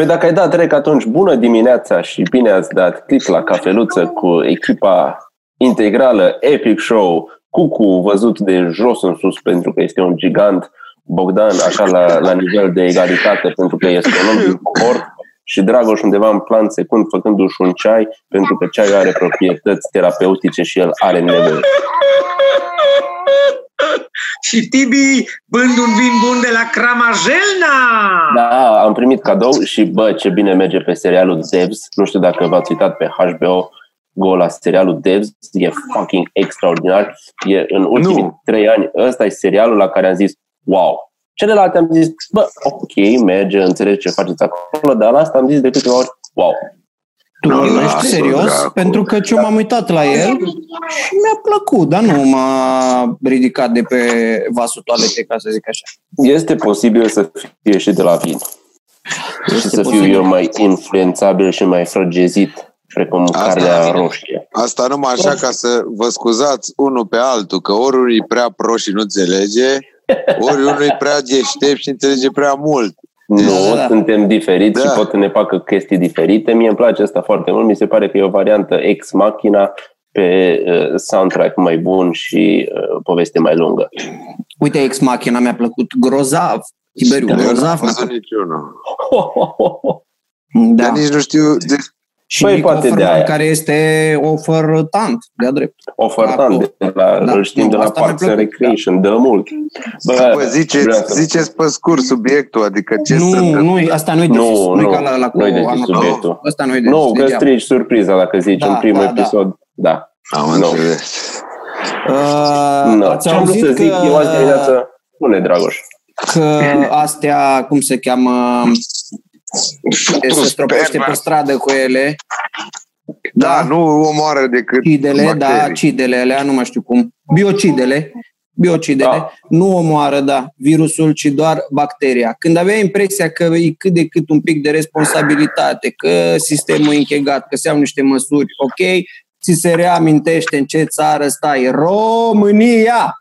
Păi dacă ai dat rec atunci, bună dimineața și bine ați dat click la cafeluță cu echipa integrală Epic Show, Cucu văzut de jos în sus pentru că este un gigant, Bogdan așa la, la nivel de egalitate pentru că este un om din comort și Dragoș undeva în plan secund făcându-și un ceai pentru că ceaiul are proprietăți terapeutice și el are nevoie. și Tibi bând un vin bun de la Cramajelna. Da, am primit cadou și bă, ce bine merge pe serialul Devs. Nu știu dacă v-ați uitat pe HBO Go la serialul Devs, e fucking extraordinar. E în ultimii nu. trei ani, ăsta e serialul la care am zis, wow. Celelalte am zis, bă, ok, merge, înțelegi ce faceți acolo, dar la asta am zis de câteva ori, wow. Tu no, ești serios? Dracu. Pentru că eu m-am uitat la el și mi-a plăcut, dar nu m-a ridicat de pe vasul toaletei, ca să zic așa. Este posibil să fie și de la vin. Este și să posibil. fiu eu mai influențabil și mai frăgezit, precum asta, carnea roșie. Asta numai așa ca să vă scuzați unul pe altul, că ori unul e prea pro și nu înțelege, ori unul e prea deștept și înțelege prea mult. Nu, da, da. suntem diferiți da. și pot ne facă chestii diferite. Mie îmi place asta foarte mult. Mi se pare că e o variantă ex machina pe uh, soundtrack mai bun și uh, poveste mai lungă. Uite, ex machina mi-a plăcut grozav. Tiberiu, da, grozav. Nu niciunul. Da. Dar nici nu știu de, și păi, poate de aia. care este ofertant, de-a drept. Ofertant, de la, da. îl știm de la Parks and Recreation, da. de mult. Bă, Bă ziceți, ziceți pe scurt subiectul, adică ce nu, să... Nu, asta nu e de nu, nu, ca la, la nu de subiectul. Asta nu e de Nu, că strici surpriza dacă zici da, în primul da, da. episod. Da. da. Am înțeles. Uh, no. Ce am vrut să zic că... eu azi dimineață, spune Dragoș. Că astea, cum se cheamă, se stropește pe stradă cu ele. Da, da, nu omoară decât Cidele, da, bacterii. da, cidele alea, nu mai știu cum. Biocidele, biocidele, da. nu omoară, da, virusul, ci doar bacteria. Când avea impresia că e cât de cât un pic de responsabilitate, că sistemul e închegat, că se iau niște măsuri, ok, ți se reamintește în ce țară stai. România!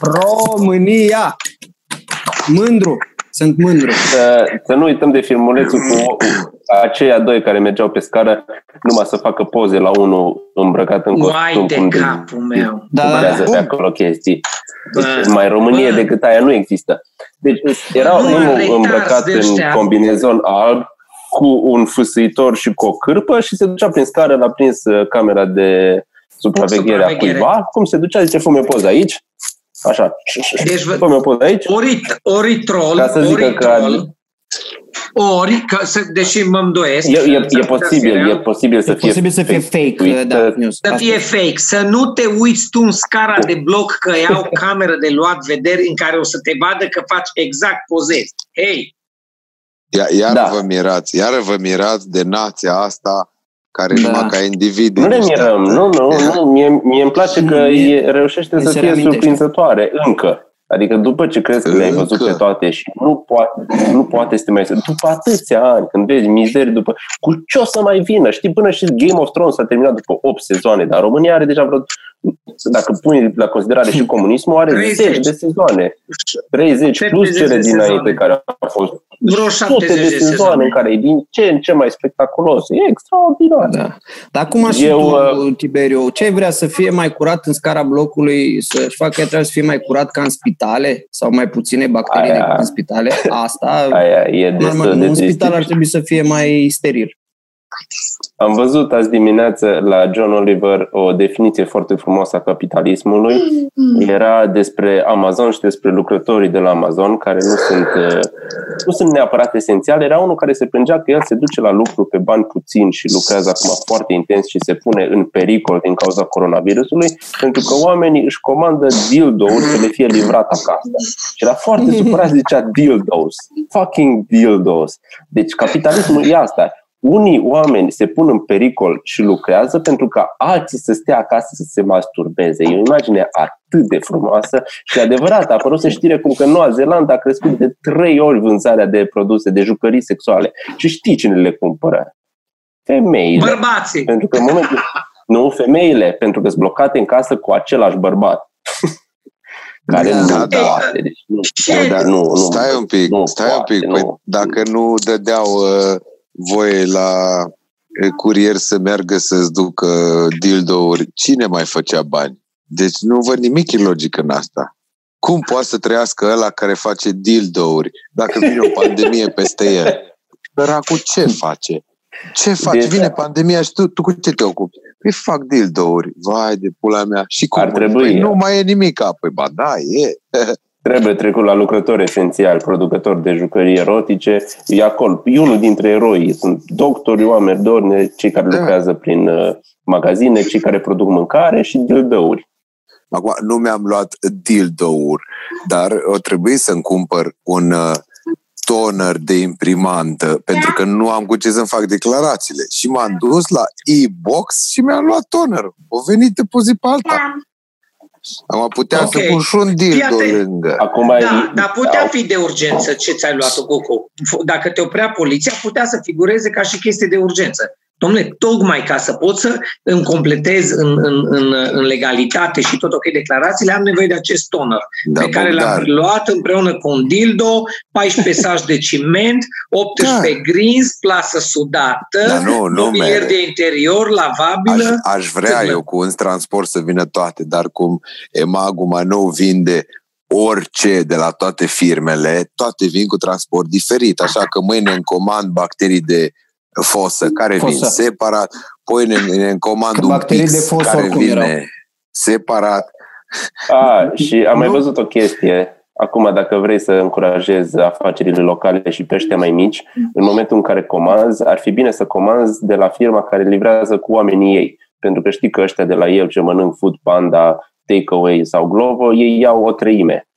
România! Mândru! Sunt mândru. Să, să nu uităm de filmulețul cu aceia doi care mergeau pe scară numai să facă poze la unul îmbrăcat în costum. Uai de capul meu. Da, da, da. pe acolo chestii. Deci, mai Românie bă. decât aia nu există. Deci era bă, unul îmbrăcat în combinezon alb cu un fâsâitor și cu o cârpă și se ducea prin scară, l-a prins uh, camera de supraveghere, a cuiva. Cum se ducea, zice, fă poza aici. Așa. Deci, Fă o poză aici. Ori, ori troll, ca să ori că troll, ori, că, să, deși mă îndoiesc. E, e, e posibil, e posibil să e fie posibil să fie fake. fake da, news. Să fie fake. Să nu te uiți tu în scara de bloc că iau cameră de luat vederi în care o să te vadă că faci exact pozezi. Hei! Iar da. vă mirați, iar vă mirați de nația asta care da. numai ca individ. Nu ne mirăm, nu, nu, nu. Mie, mie îmi place că e, reușește să fie surprinzătoare încă. Adică după ce crezi că le-ai văzut pe toate și nu poate, nu poate să te mai... După atâția ani, când vezi mizeri, după... Cu ce o să mai vină? Știi, până și Game of Thrones s-a terminat după 8 sezoane, dar România are deja vreo... Dacă pui la considerare și comunismul, are 30. 10 de sezoane. 30 plus cele dinainte care au fost vreo sute de sezoane în care e din ce în ce mai spectaculos. E extraordinar. Da. Dar cum așa Eu, tu, uh, Tiberiu, ce vrea să fie mai curat în scara blocului, să-și facă trebuie să fie mai curat ca în spitale sau mai puține bacterii aia, decât în spitale? Asta, aia e normal, de un spital ar trebui să fie mai steril. Am văzut azi dimineață la John Oliver o definiție foarte frumoasă a capitalismului. Era despre Amazon și despre lucrătorii de la Amazon, care nu sunt, nu sunt neapărat esențiali. Era unul care se plângea că el se duce la lucru pe bani puțini și lucrează acum foarte intens și se pune în pericol din cauza coronavirusului, pentru că oamenii își comandă dildo-uri să le fie livrat acasă. Și era foarte supărat, zicea dildos. Fucking dildos. Deci capitalismul e asta unii oameni se pun în pericol și lucrează pentru ca alții să stea acasă să se masturbeze. E o imagine atât de frumoasă și adevărat. A apărut să știre cum că în Noua Zeelandă a crescut de trei ori vânzarea de produse, de jucării sexuale. Și știi cine le cumpără? Femeile. Bărbații. Pentru că în momentul... Nu, femeile, pentru că sunt blocate în casă cu același bărbat. care Da, nu da, da, da. Deci, nu, Ce? dar nu, nu, Stai un pic, nu stai un poate, pic. Păi, nu. dacă nu dădeau uh, voie la uh, curier să meargă să-ți ducă dildouri, cine mai făcea bani? Deci nu văd nimic ilogic în asta. Cum poate să trăiască ăla care face dildouri dacă vine o pandemie peste el? Săracul ce face? Ce faci? Deci- Vine pandemia și tu, tu cu ce te ocupi? Păi fac dildouri. Vai de pula mea. Și cum? Ar trebui. Păi nu mai e nimic. Păi ba da, e. Trebuie trecut la lucrători esențiali, producători de jucării erotice. E acolo. E unul dintre eroi. Sunt doctori, oameni dorne, cei care Da. lucrează prin uh, magazine, cei care produc mâncare și dildăuri. Acum, nu mi-am luat dildo-uri, dar o trebuie să-mi cumpăr un uh, toner de imprimantă, pentru că nu am cu ce să-mi fac declarațiile. Și m-am dus la e-box și mi-am luat toner. O venit de pe zi pe alta. Am putea Ok. să pun și un dildo Fii atent. lângă. Acum Da, e- dar putea fi de urgență ce ți-ai luat Cucu. Dacă te oprea poliția, putea să figureze ca și chestie de urgență. Domnule, tocmai ca să pot să îmi completez în, în, în, în legalitate și tot ok declarațiile, am nevoie de acest toner Da, pe care l-am Bogdan, luat împreună cu un dildo, 14 saci de ciment, 18 greens, plasă sudată, Dar nu, nu mobilier mere. de interior, Aș, lavabilă. aș vrea Cât eu cu un transport să vină toate, dar cum Emagu mai nou vinde orice de la toate firmele, toate vin cu transport diferit, așa că mâine în comand bacterii de fosă care vin Fosă. separat, poi ne, ne încomand Că un bacterii pix de fosă care oricum vine erau. separat. A, și am mai Nu? văzut o chestie. Acum, dacă vrei să încurajezi afacerile locale și pe ăștia mai mici, în momentul în care comanzi, ar fi bine să comanzi de la firma care livrează cu oamenii ei. Pentru că știi că ăștia de la eu ce mănânc Food Panda, Takeaway sau Glovo, ei iau o treime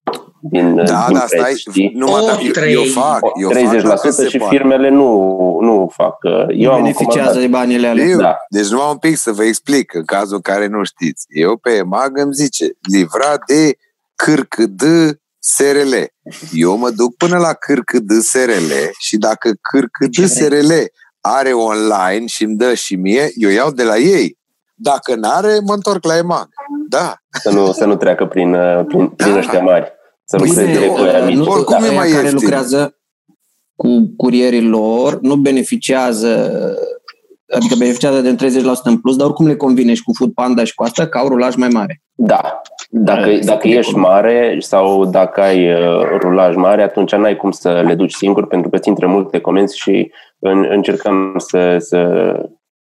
din, Da, din da, preț, stai, știi? numai O da, eu, eu trei. fac, eu fac 30% dacă se și poate. firmele nu, nu fac. Eu Nu am beneficiază comandat. de banile alea. Eu, Da. Deci numai un pic să vă explic, în cazul în care nu știți. Eu pe EMAG îmi zice, livrat de cârcâd SRL. Eu mă duc până la cârcâd SRL și dacă cârcâd Ce vrei? SRL are online și îmi dă și mie, eu iau de la ei. Dacă n-are, mă întorc la EMAG. Da. Să nu, să nu treacă prin, uh, prin, prin Da. ăștia mari. Să lucreze Bine, direct cu uh, aia mici. nu, Oricum dar e mai aia care ieftin. lucrează cu curierii lor nu beneficiază adică beneficiază de 30% în plus, dar oricum le convine și cu Food Panda și cu asta că au rulaj mai mare. Da. Dacă, Da, dacă e ești acolo. mare sau dacă ai uh, rulaj mare, atunci n-ai cum să le duci singur pentru că ți intră multe comenzi și în, încercăm să, să,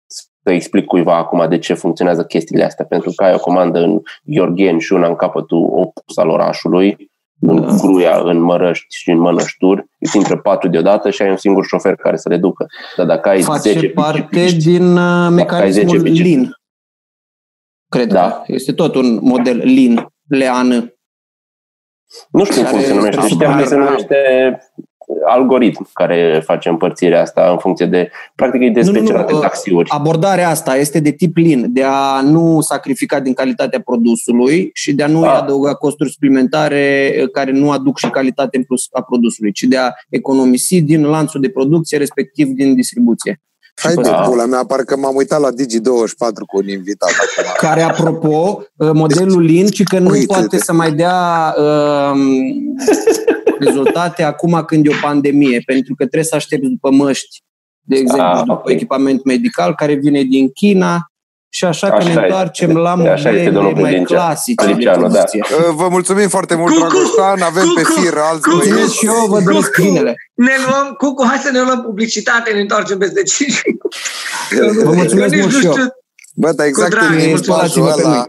să explic cuiva acum de ce funcționează chestiile astea. Pentru că ai o comandă în Gheorgheni și una în capătul opus al orașului, în Da. Gruia, în Mărăști și în Mănășturi, îți intră patru deodată și ai un singur șofer care să le ducă. Dar dacă ai Face 10 parte bicicliști, din uh, mecanismul 10 bicicliști. Lean. Cred Da. că este tot un model Lean, lean. Nu știu cum Care funcționește. presupune- Știam că se numește algoritm care face împărțirea asta în funcție de... Practic e despre Nu, nu, nu, celelalte uh, taxiuri. Abordarea asta este de tip Lean, de a nu sacrifica din calitatea produsului și de a nu Ah. adăuga costuri suplimentare uh, care nu aduc și calitate în plus a produsului, ci de a economisi din lanțul de producție, respectiv din distribuție. Hai de Da. pula mea, parcă m-am uitat la Digi24 cu un invitat acum. care, apropo, uh, modelul Lean, ci că nu Uite-te. poate să mai dea um, rezultate acum când e o pandemie, pentru că trebuie să aștepți după măști, de exemplu, Ah, după ok. echipament medical care vine din China și așa, că Așa ne este. întoarcem la Așa este, modele domnul mai Brânceanu. clasice de Alicianu, da. producție. Uh, Vă mulțumim foarte mult, Cucu! Dragoșan. Avem pe Cucu! fir alți Cucu! Mulțumesc băieți. și eu, vă doresc Cucu! binele. Ne luăm, Cucu, hai să ne luăm publicitate, ne întoarcem peste 5 Vă mulțumesc Că nici mult nu și eu. știu. Bă, dar exact Cu drag, în limbajul exploatați-vă pe ăla, noi.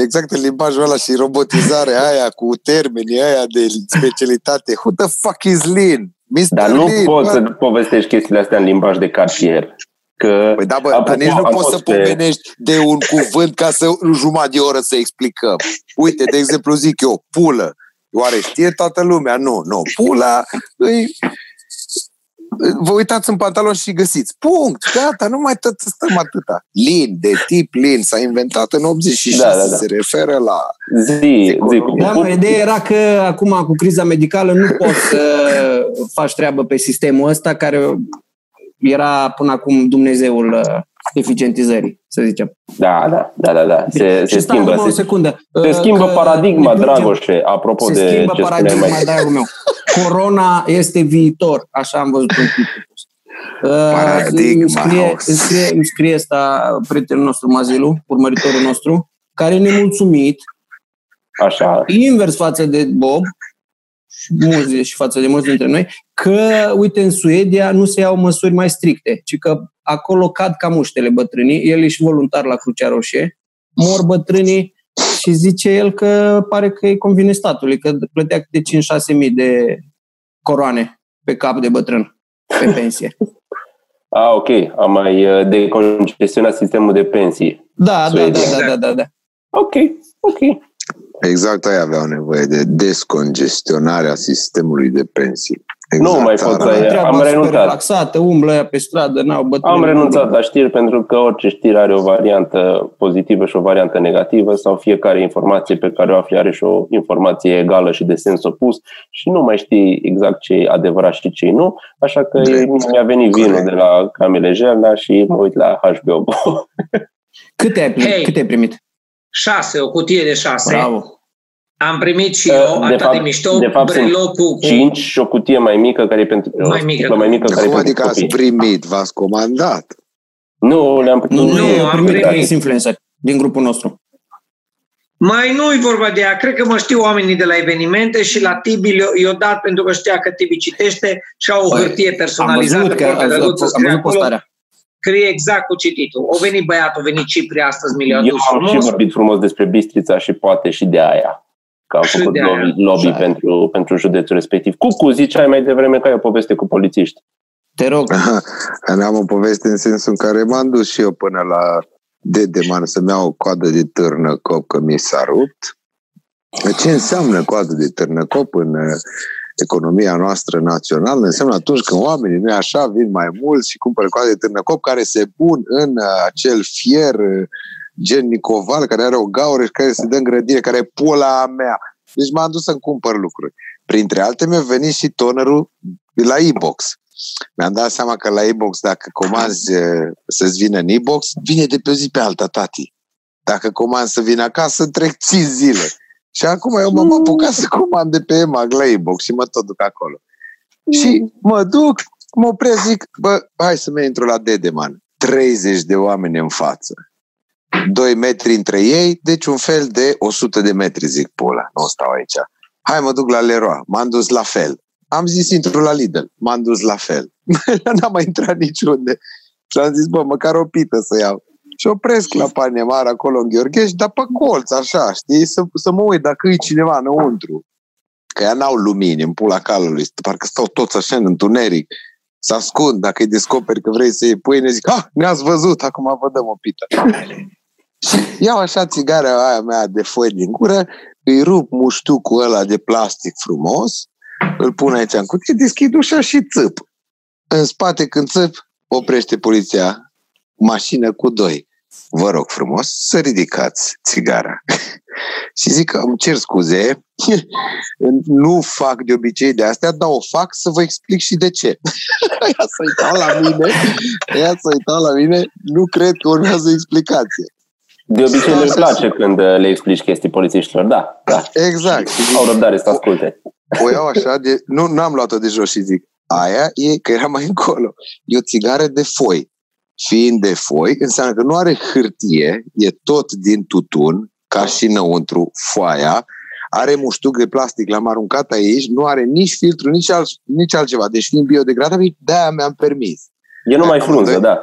Exact în limbajul ăla și robotizarea aia cu termenii aia de specialitate. Who the fuck is lean? Mr. Dar nu lean, poți bă. să povestești chestiile astea în limbaj de cartier. Că, Păi da, bă, apropo, dar nici nu am poți să fost pe- pomenești de un cuvânt ca să jumătate de oră să explicăm. Uite, de exemplu, zic eu, pulă. Oare știe toată lumea? Nu, nu. Pula îi... Vă uitați în pantalon și găsiți. Punct. Gata, nu mai tot stăm atâta. Lin, de tip lin, s-a inventat în 86, Da, da, da. se referă la... zi, zi cu Da, mă, ideea era că acum cu criza medicală nu poți să faci treabă pe sistemul ăsta care era până acum Dumnezeul uh, eficientizării, să zicem. Da, da, da, da. da. Se, și se stai schimbă. numai o Se, secundă. se Uh, schimbă că paradigma, ne plângem. Dragoșe, apropo Se de schimbă ce spuneai paradigma, mai dragul meu. Corona este viitor, așa am văzut în clipul. Uh, Paradigma, îmi scrie, host. îmi scrie, îmi scrie asta prietenul nostru, Mazilu, urmăritorul nostru, care e nemulțumit, Așa. invers față de Bob și mulți și față de mulți dintre noi, că, uite, în Suedia nu se iau măsuri mai stricte, ci că acolo cad ca muștele bătrânii, el e și voluntar la Crucea Roșie, mor bătrânii și zice el că pare că îi convine statului, că plătea câte 5-6 mii de coroane pe cap de bătrân pe pensie. A, ok. Am mai uh, decongestionat sistemul de pensii. Da, da, da, Suedia. da, da, da, da. Ok, ok. Exact aia aveau nevoie de descongestionarea sistemului de pensii. Exact, Nu mai pot asta. să- Avea treaba am super renunțat. relaxată, umblă ea pe stradă, n-au bătrâni. Am renunțat la știri pentru că orice știre are o variantă pozitivă și o variantă negativă sau fiecare informație pe care o afli are și o informație egală și de sens opus și nu mai știi exact ce e adevărat și ce nu, așa că Drept. mie mi-a venit vinul Corect. de la Camille Jelna și mă uit la HBO. Câte ai primit? Hei. Câte ai primit? Șase, o cutie de șase. Bravo. Am primit și Uh, eu, de atât fapt- de mișto, de fapt sunt brelocul cu... 5 și o cutie mai mică care e pentru Mai o mică. sticlă mai mică care e Cum pentru adică ați copii. primit? V-ați comandat? Nu, le-am Nu, nu, Nu, eu am primit primit. gratis influencer din grupul nostru. Mai nu-i vorba de ea. Cred că mă știu oamenii de la evenimente și la Tibi le- i-o dat pentru că știa că Tibi citește și au o Păi, hârtie Am personalizată. văzut că foarte am, drăguță, am scrie văzut acolo, postarea. Scrie exact cu cititul. O venit băiatul, o venit Cipri astăzi, mi le-a Eu dus am și frumos. vorbit frumos despre Bistrița și poate și de aia. Că am Și făcut de aia. lobby, lobby Așa. pentru, pentru județul respectiv. Cucu, ziceai mai devreme că ai o poveste cu polițiști. Te rog. Aha, am o poveste în sensul în care m-am dus și eu până la Dedeman să-mi iau o coadă de târnăcop că mi s-a rupt. Ce înseamnă coadă de târnăcop în uh, economia noastră națională? Înseamnă atunci când oamenii, nu așa, vin mai mulți și cumpără coadă de târnăcop care se pun în uh, acel fier uh, gen Nicoval, care are o gaură și care se dă în grădine, care e pula a mea. Deci m-am dus să-mi cumpăr lucruri. Printre alte mi-a venit și tonerul la e-box. Mi-am dat seama că la e-box, dacă comanzi eh, să-ți vină în e-box, vine de pe o zi pe alta, tati. Dacă comanzi să vină acasă, trec 5 zile. Și acum eu m-am apucat să comand de pe EMAG la e-box și mă tot duc acolo. Și mă duc, mă opresc, zic, bă, hai să mă intru la Dedeman. 30 de oameni în față. 2 metri între ei, deci un fel de 100 de metri, zic, pula, nu stau aici. Hai, mă duc la Leroy, m-am dus la fel. Am zis, intru la Lidl, m-am dus la fel. N-am mai intrat niciunde. Și am zis, bă, măcar o pită să iau. Și opresc la Panemar acolo în Gheorghești, dar pe colț, așa, știi, să, să mă uit dacă e cineva înăuntru. Că ea n-au lumini în pula calului, parcă stau toți așa în întuneric. Să ascund, dacă îi descoperi că vrei să iei pâine, zic, ah, ne-ați văzut, acum vă dăm o pită. Și iau așa țigara aia mea de foi din gură, îi rup muștucul ăla de plastic frumos, îl pun aici în cutie, deschid ușa și țâp. În spate când țâp, oprește poliția mașină cu doi. Vă rog frumos să ridicați țigara. și zic că îmi cer scuze, nu fac de obicei de astea, dar o fac să vă explic și de ce. ea să uitau la mine, ea să uitau la mine, nu cred că urmează explicație. De obicei le place când uh, le explici chestii polițiștilor. Da, da. Exact. Și zic, Au răbdare să asculte. o iau așa, de, nu nu am luat-o de jos și zic, aia e, că era mai încolo, e o țigară de foi. Fiind de foi, înseamnă că nu are hârtie, e tot din tutun, ca și înăuntru, foaia, are muștuc de plastic, l-am aruncat aici, nu are nici filtru, nici, alt, nici altceva. Deci fiind biodegradabil, de-aia mi-am permis. E numai Am frunză, doi. da.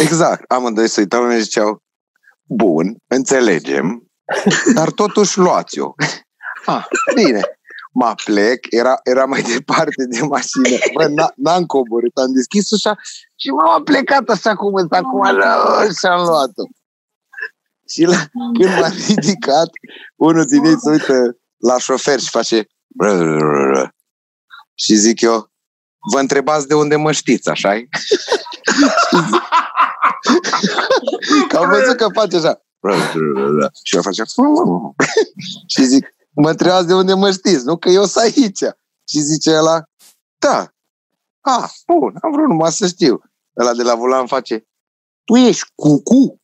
Exact. Amândoi se uitau și ziceau, bun, înțelegem, dar totuși luați-o. Ah, bine. Mă plec, era, era mai departe de mașină. Bă, n- n-am coborât, am deschis ușa și m-am plecat așa cum sunt acum și am luat-o. Și la, când m-am ridicat, unul din ei se uită la șofer și face "Bră, bră, bră, bră." și zic eu, vă întrebați de unde mă știți, așa -i? Că am văzut că face așa. Și eu face Și zic, mă întrebați de unde mă știți, nu? Că eu sunt aici. Și zice ăla, da. Ah, bun, am vrut numai să știu. Ăla de la volan face, tu ești cucu?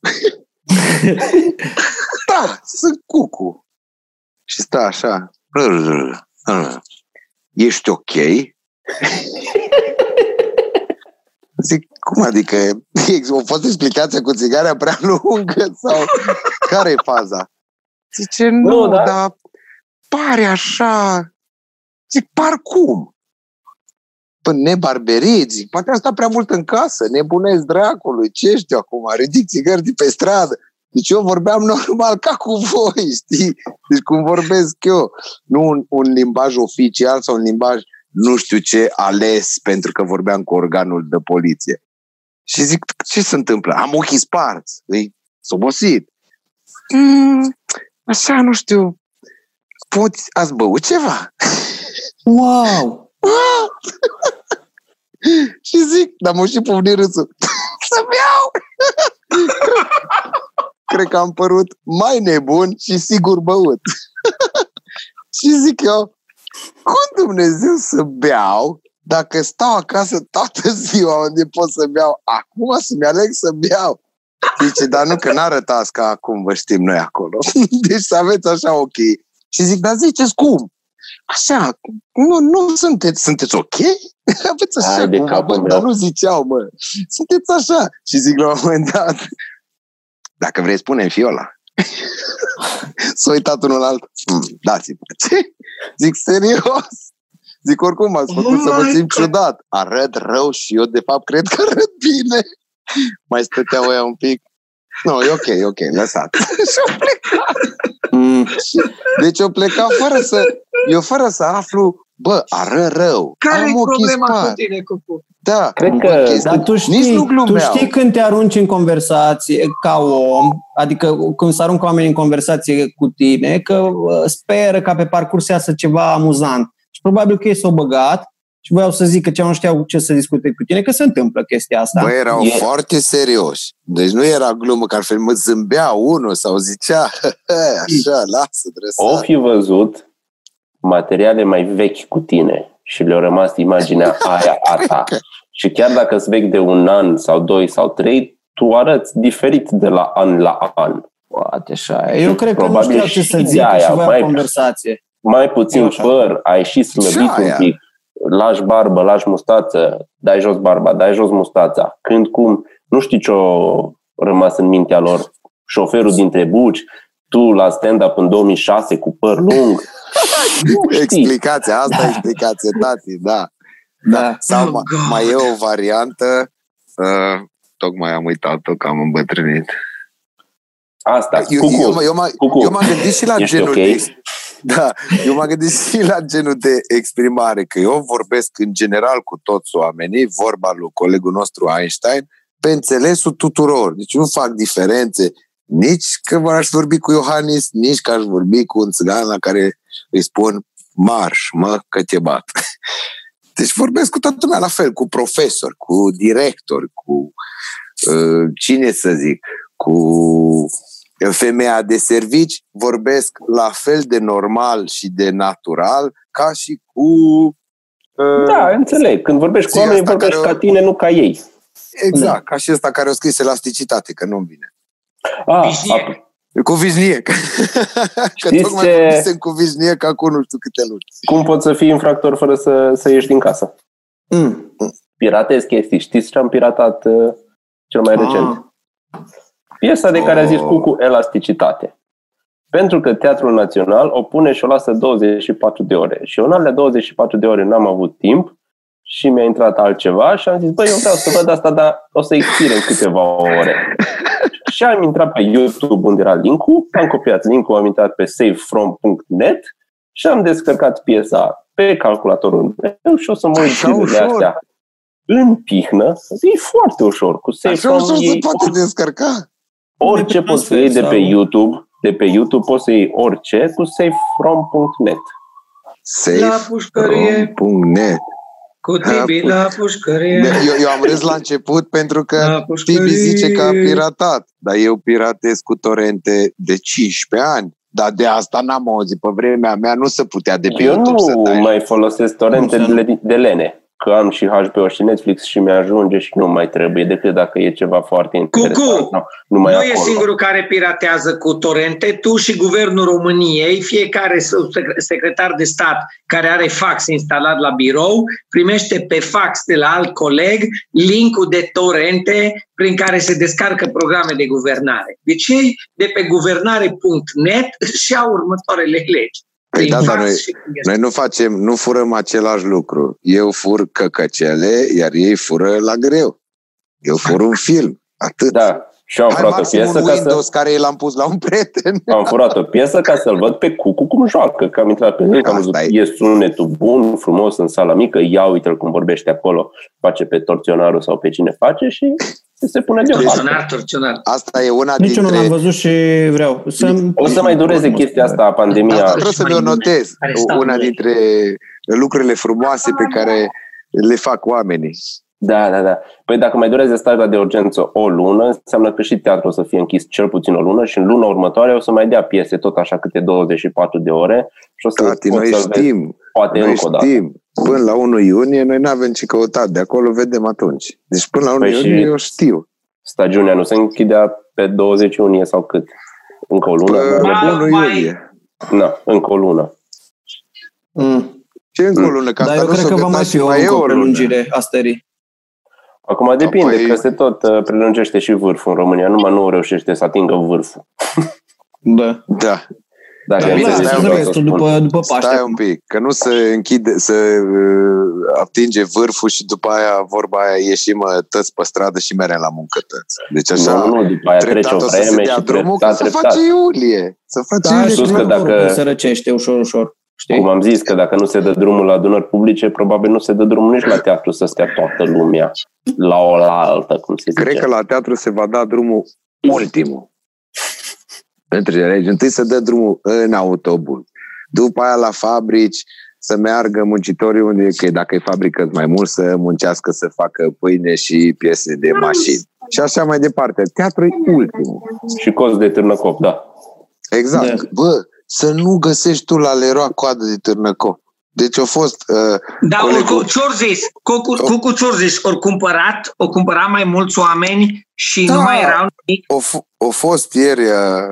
da, sunt cucu. Și stă așa. Ești ok? Zic, cum adică? O fost explicația cu țigarea prea lungă sau care e faza? Zice, nu, nu da? dar pare așa... Zic, par cum? Păi nebarberit, zic, poate asta prea mult în casă, nebunesc dracului, ce ești acum, ridic țigări de pe stradă. Deci eu vorbeam normal ca cu voi, știi? Deci cum vorbesc eu. Nu un, un limbaj oficial sau un limbaj nu știu ce ales pentru că vorbeam cu organul de poliție. Și zic, ce se întâmplă? Am ochii sparți. Îi sobosit. Mm, așa, nu știu. Poți, ați băut ceva? Wow! și zic, dar mă și povni râsul. Să-mi iau! Cred că am părut mai nebun și sigur băut. și zic eu, cum Dumnezeu să beau dacă stau acasă toată ziua unde pot să beau? Acum să-mi aleg să beau. Zice, dar nu că n-arătați ca acum vă știm noi acolo. Deci să aveți așa ok. Și zic, dar ziceți cum? Așa, nu, nu sunteți, sunteți ok? Aveți așa Hai cumva, bă, dar nu ziceau, mă. Sunteți așa. Și zic la un moment dat, dacă vrei spune fiola. S-a uitat unul alt. Mm, dați-mi. Ce? Zic, serios? Zic, oricum ați făcut oh să mă simt ciudat. Arăt rău și eu, de fapt, cred că arăt bine. Mai stăteau ăia un pic. Nu, no, e ok, e ok, lăsat. și au plecat. Mm. Deci eu plecat fără să, eu fără să aflu, bă, ară rău. Care e problema cu tine, Cucu? Da, cred că, dar tu știi, nu tu știi când te arunci în conversație ca om, adică când se aruncă oamenii în conversație cu tine, că speră ca pe parcurs să iasă ceva amuzant. Și probabil că e s-o băgat și voiau să zică ce nu știau ce să discute cu tine, că se întâmplă chestia asta. Băi, erau e... foarte serioși. Deci nu era glumă, că altfel mă zâmbea unul sau zicea, așa, lasă, dresat. O fi văzut materiale mai vechi cu tine și le-a rămas imaginea aia a ta. Și chiar dacă îți vechi de un an sau doi sau trei, tu arăți diferit de la an la an. Poate așa. Eu cred că nu știau ce să zic și mai, conversație. Mai puțin păr, ai și slăbit un pic lași barbă, lași mustață, dai jos barba, dai jos mustața. Când, cum, nu știi ce-o rămas în mintea lor. Șoferul dintre buci, tu la stand-up în 2006 cu păr lung. explicația, asta da. e explicație, tati, da. da. Sau oh, mai e o variantă, uh, tocmai am uitat-o că am îmbătrânit. Asta, eu, eu, eu, eu, m-am, eu m-am gândit și la Ești genul okay? de, da, eu m-am gândit și la genul de exprimare, că eu vorbesc în general cu toți oamenii, vorba lui colegul nostru Einstein, pe înțelesul tuturor. Deci nu fac diferențe nici că aș vorbi cu Iohannis, nici că aș vorbi cu un țigan la care îi spun marș, mă, că te bat. Deci vorbesc cu toată lumea la fel, cu profesori, cu directori, cu uh, cine să zic, cu femeia de servici vorbesc la fel de normal și de natural ca și cu... Uh, da, înțeleg. Când vorbești cu oameni, vorbești ca tine, nu ca ei. Exact, da. ca și ăsta care a scris elasticitate, că nu-mi vine. Ah, Cu viznie. că tocmai ce... sunt cu viznie ca cu nu știu câte luni. Cum poți să fii infractor fără să, să ieși din casă? Mm. Piratezi chestii. Știți ce am piratat uh, cel mai ah. recent? Piesa de care a zis oh. Cucu, elasticitate. Pentru că Teatrul Național o pune și o lasă 24 de ore. Și în alea 24 de ore n-am avut timp și mi-a intrat altceva și am zis, băi, eu vreau să văd asta, dar o să expire în câteva ore. și am intrat pe YouTube unde era link-ul, am copiat link-ul, am intrat pe savefrom.net și am descărcat piesa pe calculatorul meu și o să mă uit de astea în pihnă. E foarte ușor. Cu Save Așa ușor se poate descărca. Orice poți să iei de pe YouTube, de pe YouTube poți să iei orice cu safefrom.net. Safefrom.net cu Tibi la pușcărie. Eu, eu am râs la început pentru că Tibi zice că a piratat, dar eu piratez cu torente de 15 ani. Dar de asta n-am auzit. Pe vremea mea nu se putea de pe eu YouTube nu să dai. mai folosesc torente de, de lene. Că am și HBO și Netflix și mi-ajunge și nu mai trebuie decât dacă e ceva foarte interesant. Cucu, nu, nu, mai nu acolo. e singurul care piratează cu torente, tu și Guvernul României, fiecare secretar de stat care are fax instalat la birou, primește pe fax de la alt coleg linkul de torente prin care se descarcă programe de guvernare. Deci ei de pe guvernare.net și au următoarele legi. Păi Prin da, dar fax noi, și prin noi nu facem, nu furăm același lucru. Eu fur căcăcele, iar ei fură la greu. Eu fur un film. Atât. Da, și am Hai furat o maxim piesă un ca Windows să... care l-am pus la un prieten. Am furat o piesă ca să-l văd pe Cucu cum joacă, că am intrat pe link, am văzut, Asta e. e sunetul bun, frumos în sala mică, ia uite-l cum vorbește acolo, face pe torționarul sau pe cine face și se pune deoparte. Torționar, torționar. Asta e una Nici eu nu dintre... l-am văzut și vreau. Să O să mai dureze chestia asta, pandemia. Asta trebuie să mi-o notez. Care stau Una în dintre lucrurile frumoase pe care le fac oamenii. Da, da, da. Păi dacă mai durează starea de urgență o lună, înseamnă că și teatrul o să fie închis cel puțin o lună și în luna următoare o să mai dea piese tot așa câte 24 de ore și o să Tati, poți noi să vezi, știm. poate Noi încă o dată. Știm. Până la 1 iunie noi nu avem ce căuta. De acolo vedem atunci. Deci până la 1 Păi și- iunie eu știu. Stagiunea nu se închidea pe 20 iunie sau cât? Încă o lună? Până Mai- la 1 mai- iulie. Na, încă o lună. Mm. Ce încă o lună? Că Dar asta eu nu cred s-o că va găta mai și fi o, mai e încă o o lună. prelungire a stării. Acum depinde, Apoi- că se tot uh, prelungește și vârful în România, numai nu reușește să atingă vârful. Da. Da. Dacă Da, înțelegi stai ce un vreau pic, să restul spun. după, după Paște. Stai acum. un pic, că nu se închide, să uh, atinge vârful și după aia vorba aia ieșim uh, tăți pe stradă și merem la muncă tăți. Deci așa, Nu, nu, după aia trece treptat o o să se vreme dea și drumul, că treptat, să treptat. face iulie. Să face Da, iulie. sus și că că dacă- dacă... se răcește ușor, ușor. Știi? Cum am zis că dacă nu se dă drumul la adunări publice, probabil nu se dă drumul nici la teatru să stea toată lumea la o la altă, cum se zice. Cred că la teatru se va da drumul ultimul. Între legi. Întâi să dă drumul în autobuz. După aia la fabrici să meargă muncitorii unde, că dacă e fabrică mai mult, să muncească să facă pâine și piese de mașini. Și așa mai departe. Teatru e ultimul. Și cost de târnăcop, da. Exact. Da. Bă, să nu găsești tu la Leroy coadă de târnăcop. Deci a fost... Uh, Da, Colegul- oricum, ce-or zis? Cucu, cucu ce-or zis? Ori cumpărat, o cumpăra mai mulți oameni și Da. nu mai erau nimic. a, f- a fost ieri uh,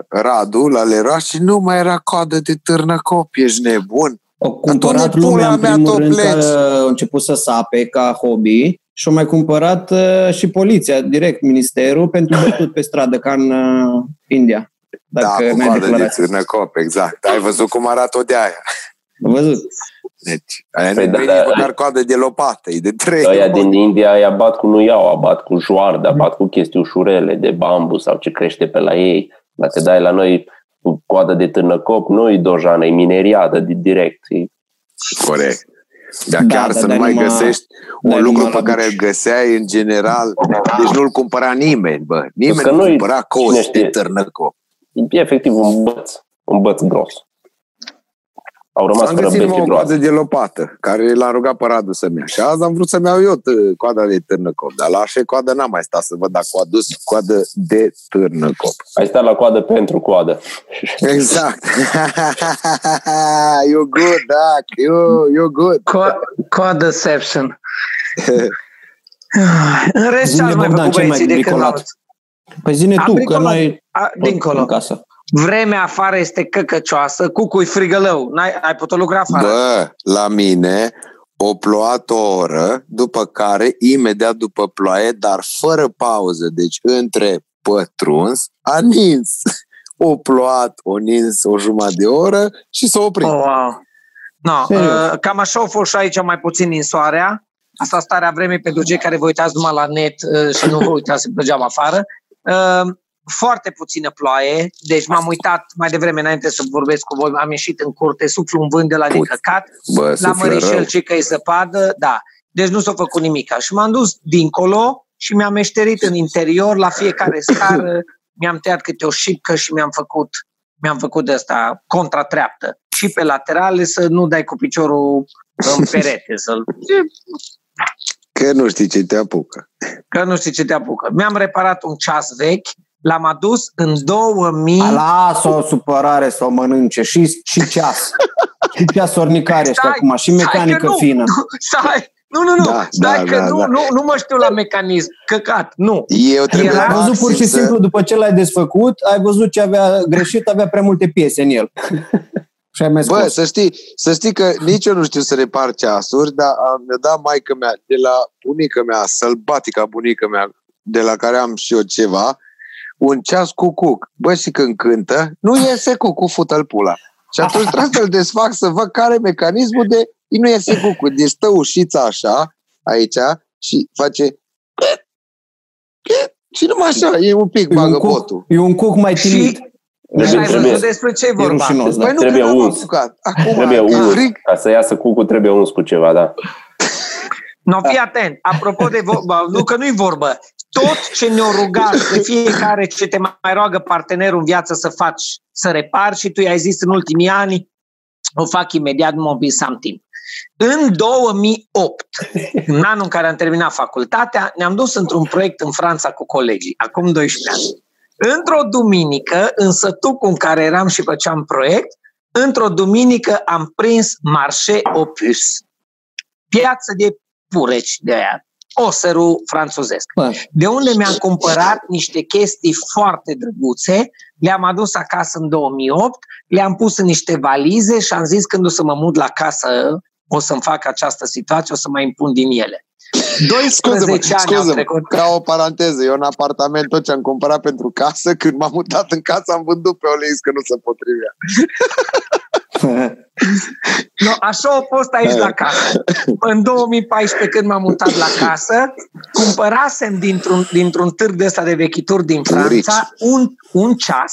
Radu la Leroy și nu mai era coadă de târnăcop. Ești nebun? Au cumpărat Atunci, lumea pula în mea, primul tot rând că pleci. a început să sape ca hobby și au mai cumpărat uh, și poliția, direct, ministerul, pentru bătut pe stradă, ca în uh, India. Dacă da, cu n-ai coadă de declarat. târnăcop, exact. Ai văzut cum arată o de aia. Am văzut. Deci, aia Păi nu da, e da, nici da. măcar coadă de lopată, e de trei. Ăia din India îi abat cu nuiau, abat cu joardă, abat cu chestii ușurele de bambu sau ce crește pe la ei. Dacă dai la noi cu coadă de târnăcop, nu e dojană, e mineriadă di- direct. E Corect. Dar Da, chiar da, să dar nu mai numai- găsești dar un lucru numai pe la care duș. îl găseai în general, deci nu-l cumpăra nimeni, bă. Nimeni Că nu nu-i- cumpăra cine cozi știe? de târnăcop. E efectiv un băț, un băț gros. Au rămas Am fără găsit numai bețe o coadă groase. de lopată, care l-am rugat pe Radu să-mi ia. Și azi am vrut să-mi iau eu t- coada de târnăcop, dar la așa coadă n-am mai stat să văd dacă a adus coadă de târnăcop. Ai stat la coadă pentru coadă. Exact. you good, Doc. You, you good. Co- Codeception. În rest, ce Zine, ați mai Bogdan, făcut ce mai băieții de când bricolat? l-auzi? Păi zine Am tu, că bricolat. noi A, Dincolo. în casă. Vremea afară este căcăcioasă, cucui frigălău. N-ai, ai putut lucra afară? Bă, la mine o plouat o oră, după care, imediat după ploaie, dar fără pauză, deci între pătruns, a nins. O plouat, o nins o jumătate de oră și s-a oprit. Oh, wow. No, Serios. uh, cam așa a fost și aici mai puțin din soarea. Asta starea vremii pentru cei care vă uitați numai la net uh, și nu vă uitați degeaba afară. Uh, foarte puțină ploaie, deci m-am uitat mai devreme înainte să vorbesc cu voi, am ieșit în curte, suflu un vânt de la Put. necăcat, Bă, la suflă rău. Mărișel ce că e zăpadă, da. Deci nu s-a făcut nimic. Și m-am dus dincolo și mi-am meșterit în interior, la fiecare scară, mi-am tăiat câte o șipcă și mi-am făcut, mi-am făcut de asta contratreaptă. Și pe laterale să nu dai cu piciorul în perete, să Că nu știi ce te apucă. că nu știi ce te apucă. Mi-am reparat un ceas vechi, l-am adus în 2000. A, lasă o supărare să o mănânce și, și ceas. Și ceas ornicare ăștia Stai, acum, și stai că mecanică nu. fină. Stai, Nu, nu, nu. Da, Stai da, că da, nu, da. nu, nu mă știu la mecanism. Căcat, nu. Eu trebuie Era- Ai văzut pur și maxim să- simplu, după ce l-ai desfăcut, ai văzut ce avea greșit, avea prea multe piese în el. Și ai mai Bă, scos. să știi, să știi că nici eu nu știu să repar ceasuri, dar am- mi-a dat maică mea de la bunica mea, sălbatica bunica mea, de la care am și eu ceva, un ceas cu cuc. Bă, și când cântă, nu iese cucu, fută-l pula. Și atunci trebuie să-l desfac să văd care e mecanismul de nu iese cucu. Deci stă ușița așa, aici, și face și numai așa, e un pic E un, bagă cuc, botul. e un cuc mai timid. Și, Deci și ai trebuie- văzut despre ce e E vorba. rușinos, da. Păi nu Trebuie că n-am uns. apucat. Acum, Trebuie e uns. frig, Ca să iasă cucul trebuie uns cu ceva, da. No, fii atent. Apropo de vorba, nu că nu-i vorbă. Tot ce ne-o rugat de fiecare ce te mai roagă partenerul în viață să faci, să repari și tu i-ai zis în ultimii ani, o fac imediat, nu mă să am timp. În 2008, în anul în care am terminat facultatea, ne-am dus într-un proiect în Franța cu colegii, acum 12 ani. Într-o duminică, în sătucul în care eram și făceam proiect, într-o duminică am prins Marché Opus, piață de pureci de aia, oserul franțuzesc. Bă, De unde mi-am cumpărat niște chestii foarte drăguțe, le-am adus acasă în 2008, le-am pus în niște valize și am zis când o să mă mut la casă o să-mi fac această situație, o să mai impun din ele. 12 Scuze-mă, ani au scuze-mă, trecut. ca o paranteză, eu în apartament tot ce am cumpărat pentru casă, când m-am mutat în casă am vândut pe Oleis că nu se potrivea. No, așa a fost aici la casă. În 2014, când m-am mutat la casă, cumpărasem dintr-un, dintr-un târg de ăsta de vechituri din Franța un, un ceas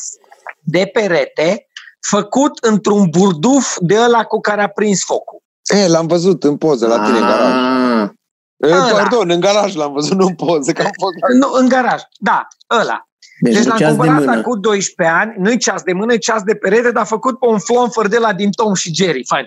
de perete făcut într-un burduf de ăla cu care a prins focul. E, l-am văzut în poză la tine în garaj. Ah. E, Ăla. pardon, în garaj l-am văzut, nu în poză, că am fost la... Nu, în garaj, da, ăla. Deci, Deci nu l-am ceas de cumpărat mână. acum 12 ani, nu-i ceas de mână, e ceas de perete, dar făcut pe un flonfăr de la din Tom și Jerry. Fain.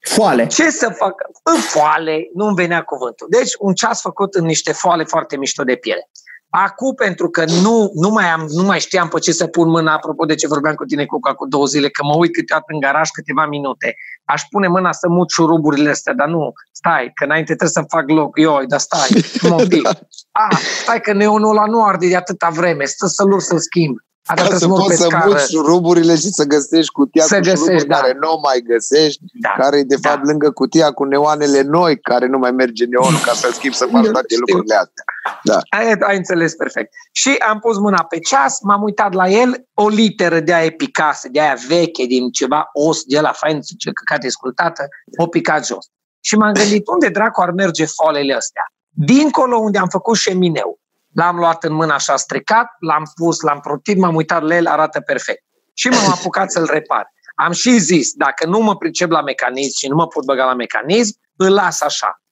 Foale. Ce să fac? În foale, nu-mi venea cuvântul. Deci un ceas făcut în niște foale foarte mișto de piele. Acum, pentru că nu, nu, mai am, nu mai știam pe ce să pun mâna, apropo de ce vorbeam cu tine cu cu două zile, că mă uit câteodată în garaj câteva minute. Aș pune mâna să mut șuruburile astea, dar nu, stai, că înainte trebuie să fac loc. Ioi, dar stai, mă un pic. Ah, stai că neonul ăla nu arde de atâta vreme, stă să-l urc să-l schimb. A, dar Ca trebuie să să mă urc poți pe să scară. muți șuruburile și să găsești cutia Să cu găsești, șuruburi da. care nu o mai găsești, Da. care e de Da. fapt lângă cutia cu neoanele noi, care nu mai merge neonul ca să schimbi să faci Nu toate știu. lucrurile astea. Da. Ai, ai înțeles perfect. Și am pus mâna pe ceas, m-am uitat la el, o literă de aia picasă, de aia veche, din ceva os, de la fain, ce căcat escultată, o picat jos. Și m-am gândit, unde dracu ar merge foalele astea? Dincolo unde am făcut șemineu. L-am luat în mână așa stricat, l-am pus, l-am protit, m-am uitat la el, arată perfect. Și m-am apucat să-l repar. Am și zis, dacă nu mă pricep la mecanism și nu mă pot băga la mecanism, îl las așa.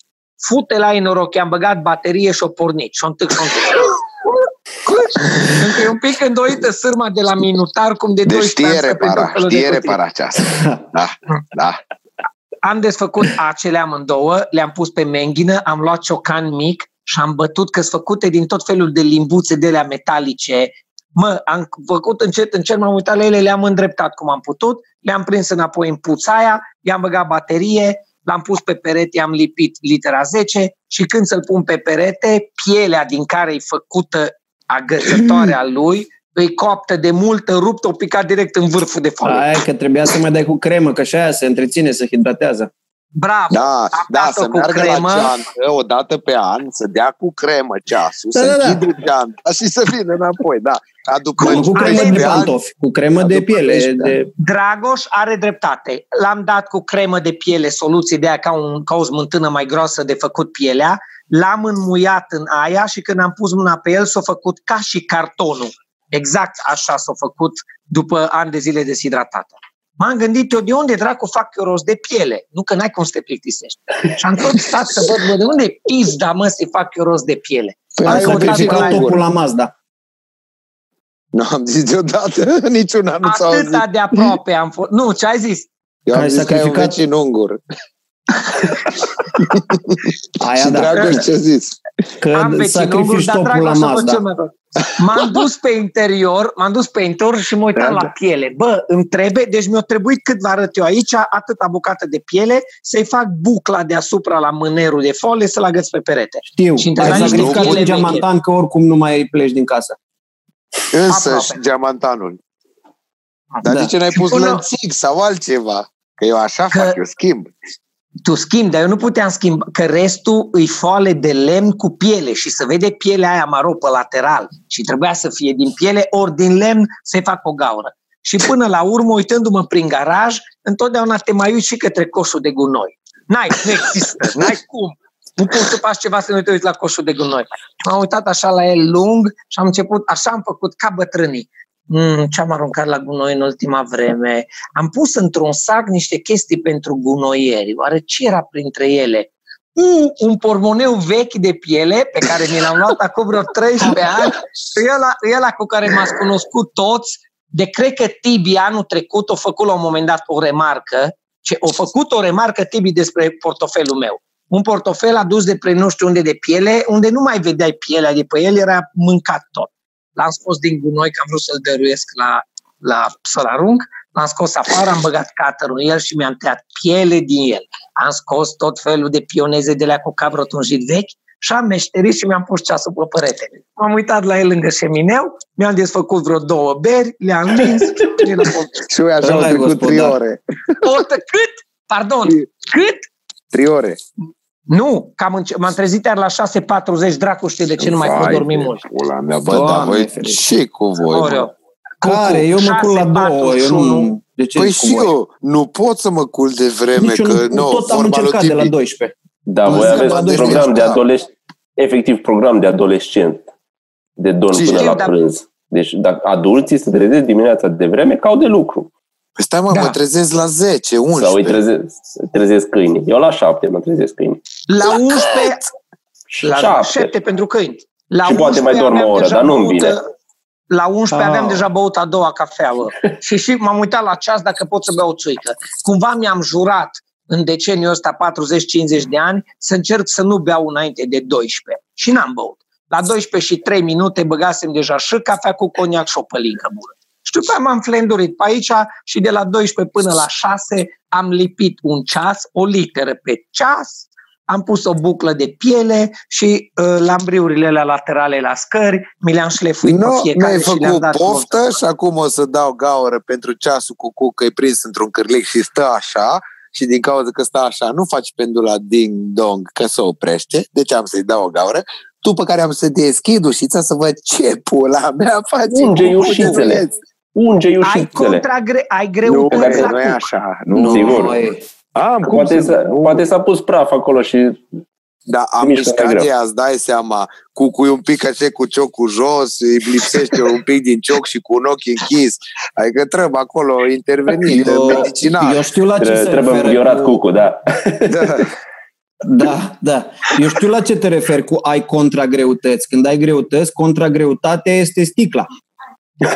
Fute la ei noroc, i-am băgat baterie și o pornit. Și o întâc, și o întâc. Încă e un pic îndoită sârma de la minutar, cum de Deci 12 ani știe să prind tot repara, felul de știe cutii. repara aceasta. Da, da. Am desfăcut acele amândouă, le-am pus pe menghină, am luat ciocan mic și am bătut că sunt făcute din tot felul de limbuțe de alea metalice. Mă, am făcut încet, încet, m-am uitat la ele, le-am îndreptat cum am putut, le-am prins înapoi în puța aia, i-am băgat baterie, l-am pus pe perete, i-am lipit litera 10 și când să-l pun pe perete, pielea din care e făcută agățătoarea lui, îi coaptă de multă, ruptă, o picat direct în vârful de foaie. Aia că trebuia să mai dai cu cremă, că și aia se întreține, se hidratează. Bravo! Da, Am da, dat-o să cu meargă cremă. la geantă o dată pe an, să dea cu cremă ceasul, Da, să da, da. închidă geanta și să vină înapoi, da. Ca după Cu, cu cremă 12 de ani, pantofi, cu cremă de După piele. 12 De... Dragoș are dreptate. L-am dat cu cremă de piele, soluție de aia ca, un, ca o smântână mai groasă de făcut pielea, l-am înmuiat în aia și când am pus mâna pe el s-a făcut ca și cartonul. Exact așa s-a făcut după ani de zile deshidratată. M-am gândit eu de unde dracu fac eu rost de piele, nu că n-ai cum să te plictisești. Și am tot stat să văd, bă, de unde pizda mă să fac eu rost de piele. Păi Am ai Ai căutat sacrificat la- topul la Mazda. Nu am zis deodată, niciuna nu s-a auzit. Atâta de aproape am fost. Nu, ce ai zis? Eu am Ai zis că ai un sacrificat- vecin ungur. Aia și da. Dragoș ce a zis? Că am sacrifici dar ștopul dragul, la așa vă Mazda. ce mai fac. M-am dus pe interior, m-am dus pe interior și mă uitam Da, la da. piele. Bă, îmi trebuie, deci mi-a trebuit cât vă arăt eu aici, atâta bucată de piele, să-i fac bucla deasupra la mânerul de folie să-l agăț pe perete. Știu, Și ai întrebai niște sacrificat piele un veche. geamantan că oricum nu mai pleci din casă. Însăși, Aproape. geamantanul. Dar Da. de ce n-ai Și pus până- lănțic sau altceva? Că eu așa Că- fac, eu schimb. Tu schimbi, dar eu nu puteam schimba, că restul îi foale de lemn cu piele și să vede pielea aia maro pe lateral și trebuia să fie din piele ori din lemn să-i fac o gaură. Și până la urmă, uitându-mă prin garaj, întotdeauna te mai uiți și către coșul de gunoi. N-ai, nu există, n-ai cum. Nu poți să faci ceva să nu te uiți la coșul de gunoi. M-am uitat așa la el lung și am început, așa am făcut ca bătrânii. Mm, ce am aruncat la gunoi în ultima vreme? Am pus într-un sac niște chestii pentru gunoieri. Oare ce era printre ele? Mm, un pormoneu vechi de piele pe care mi l-am luat acum vreo 13 ani. Ăla, ăla cu care m-ați cunoscut toți, de cred că Tibi anul trecut a făcut la un moment dat o remarcă, ce a făcut o remarcă Tibi despre portofelul meu. Un portofel adus de pre nu știu unde de piele, unde nu mai vedeai pielea de pe el, era mâncat tot. L-am scos din gunoi, că am vrut să-l dăruiesc la, la să-l arunc, l-am scos afară, am băgat cutter în el și mi-am tăiat piele din el. Am scos tot felul de pioneze de la cu cap rotunjit vechi și am meșterit și mi-am pus ceasul pe perete. M-am uitat la el lângă șemineu, mi-am desfăcut vreo două beri, le-am lins și l-am pus. Și eu așa au Ăla e trecut trei gospodar. ore. Ortă, cât? Pardon, cât? Trei ore. Nu, că am înce- m-am trezit iar la 6.40, dracu știe de ce nu mai pot Vai dormi de mult. Pula mea, bă, Doamne dar voi, ferește. ce cu voi? mă? Oreo. Care? Eu mă culc la două, eu 6.41. nu... De ce Păi zici cu și voi? eu, nu pot să mă culc de vreme, Nici eu că nu, nu, tot am vorba lui încercat de la Tibi. 12. Da, Am voi zis că aveți la 12 program de da. adolescent, efectiv program de adolescent, de dorm Și până știu, la dar- prânz. Deci dacă adulții se trezesc dimineața de vreme, că au de lucru. Păi stai mă, Da. mă trezesc la 10, 11. Sau îi trezesc, trezesc câinii. Eu la șapte mă trezesc câinii. La 11, la șapte. 7 pentru câini. La Și poate mai 11 dorm o aveam oră, deja dar nu-mi băut, vine. La 11 Ah. aveam deja băut a doua cafea, bă. și și m-am uitat la ceas dacă pot să beau o țuică. Cumva mi-am jurat în deceniul ăsta 40-50 de ani să încerc să nu beau înainte de 12. Și n-am băut. La 12 și 3 minute băgasem deja și cafea cu coniac și o pălincă bună. Și după aia m-am flendurit pe aici și de la 12 până la 6 am lipit un ceas, o literă pe ceas, am pus o buclă de piele și uh, lambriurile alea laterale la scări, mi le-am șlefuit pe Nu, fiecare mi-ai și le-am făcut dat poftă frumos. și acum o să dau gaură pentru ceasul cu cucă, e prins într-un cârlic și stă așa și din cauza că stă așa, nu faci pendula ding-dong că se oprește, deci am să-i dau o gaură, după care am să deschid ușița să văd ce pula mea face. Unge cu ușițele. Cuțuleț. Unge Ai, iușițele. contragre- ai Nu, greutăți dacă la nu e cuc. așa. Nu. Nu, Sigur. măi. Am, cum Poate, să... s-a, poate s-a pus praf acolo și Da, am mișcă mai mișcat greu. ea, îți dai seama, cu, cu un pic așa cu ciocul jos, îi lipsește un pic din cioc și cu un ochi închis. Adică trebuie acolo intervenit Eu, medicinal. eu știu la ce tre- se trebuie referă înviorat cu... cucu, da. Da. Da, da. Eu știu la ce te referi cu ai contragreutăți. Când ai greutăți, contragreutatea este sticla.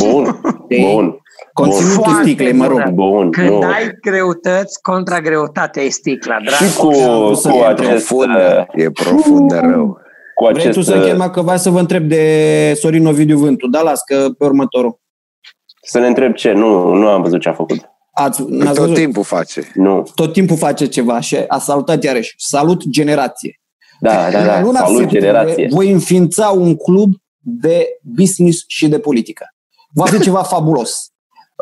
Bun, Ei, bun, Conținutul Foarte sticlei, mă rog. bună. bun. Când nu. ai greutăți, contra greutatea e sticla, drag. Și cu, am vrut să cu fie acest, profundă, e profundă rău. cu Vrei tu acest, să închei, mă, că vreau să vă întreb de Sorin Ovidiu Vântu. Da, las că pe următorul. să ne întreb ce, nu, nu am văzut ce a făcut. Ați, n-ați Tot văzut? timpul face. Nu. Tot timpul face ceva și a salutat iarăși. Salut generație. Da, da, da, În luna salut septembrie generație. Voi înființa un club de business și de politică. Va fi ceva fabulos.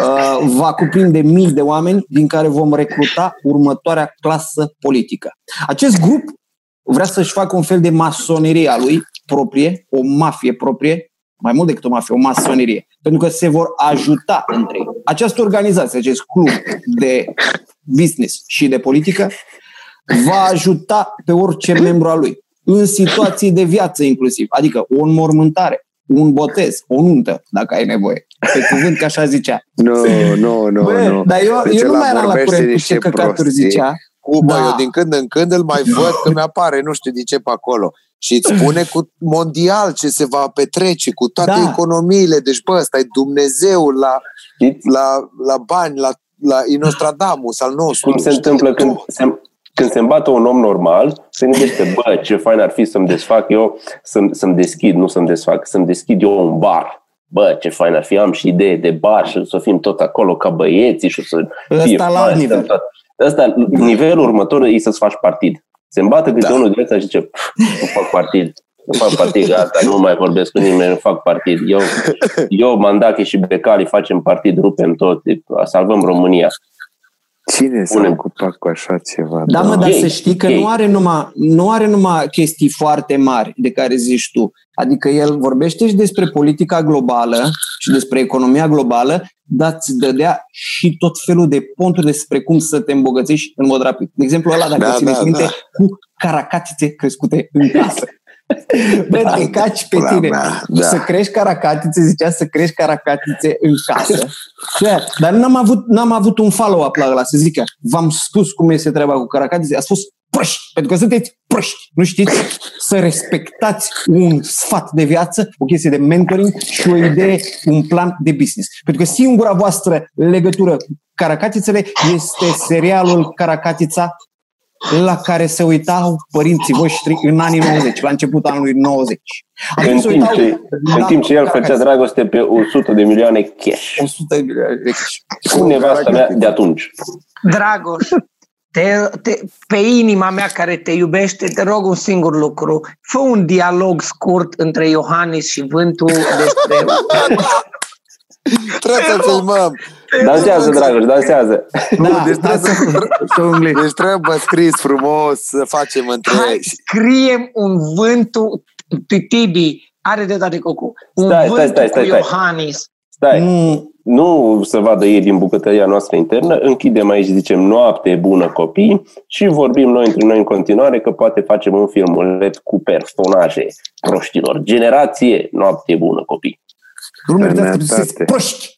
Uh, va cuprinde mii de oameni din care vom recruta următoarea clasă politică. Acest grup vrea să-și facă un fel de masonerie a lui proprie, o mafie proprie, mai mult decât o mafie, o masonerie, pentru că se vor ajuta între ei. Această organizație, acest club de business și de politică, va ajuta pe orice membru al lui, în situații de viață inclusiv, adică o înmormântare, un botez, o nuntă, dacă ai nevoie. Pe cuvânt că așa zicea. Nu, nu, nu, Bă, nu. dar eu, Deci eu nu ăla mai eram la vorbește curent cu niște ce căcaturi prostii. zicea. Cu, bă, Da. eu din când în când îl mai văd că mi-apare nu știu de ce pe acolo. Și îți spune cu mondial ce se va petrece, cu toate Da. economiile. Deci, bă, ăsta e Dumnezeul la, Știți la, la bani, la, la Inostradamus al nostru. cum se Știi întâmplă tu? când se, când se îmbată un om normal, se gândește, bă, ce fain ar fi să-mi desfac eu, să-mi, să-mi deschid, nu să-mi desfac, să-mi deschid eu un bar. Bă, ce fain ar fi, am și idee de bar și să fim tot acolo ca băieții și să fie Ăsta la fain, nivel. tot. Ăsta, nivelul următor e să-ți faci partid. Se îmbată câte Da. unul din ăsta și zice, "Pf, nu fac partid. Nu fac partid, gata, nu mai vorbesc cu nimeni, nu fac partid. Eu, eu Mandache și Becali facem partid, rupem tot, salvăm România. Cine s-a Punem. ocupat cu așa ceva? Da, mă, Doamne? dar Ei, să știi că ei. nu are, numai, nu are numai chestii foarte mari de care zici tu. Adică el vorbește și despre politica globală și despre economia globală, dar îți dădea și tot felul de ponturi despre cum să te îmbogățești în mod rapid. De exemplu, ăla, dacă Da, da, țineți da, minte, da. cu caracatițe crescute în casă. Bă, te caci pe Pula tine. mea, da. Să crești caracatițe, zicea să crești caracatițe în casă. Da, dar n-am avut, n-am avut un follow-up la ăla, să zică, v-am spus cum este treaba cu caracatițe, a spus proști, pentru că sunteți proști. Nu știți să respectați un sfat de viață, o chestie de mentoring și o idee, un plan de business. Pentru că singura voastră legătură cu caracatițele este serialul Caracatița la care se uitau părinții voștri în anii 90, la începutul anului 90. Acum În se timp, uitau ce, în la timp ce el făcea Caracatița. dragoste pe 100 de milioane cash. 100 de milioane de cash. Cu nevasta mea de atunci. Dragoș, te, te, pe inima mea care te iubește, te rog un singur lucru. Fă un dialog scurt între Iohannis și Vântu despre... Trebuie să filmăm. Dansează, Dragoș, dansează. Da, deci da, trebuie să, să ungle. Deci trebuie scris frumos să facem între Hai, scriem un Vântu, Tibi, are de date Cocu, un Stai, Vântu stai, stai, stai, cu stai. Iohannis. Stai, Nu, nu să vadă ei din bucătăria noastră internă, închidem aici, zicem noapte bună copii și vorbim noi între noi în continuare că poate facem un filmulet cu personaje proștilor. Generație noapte bună copii. Rumeli Tertipsiz Proşk.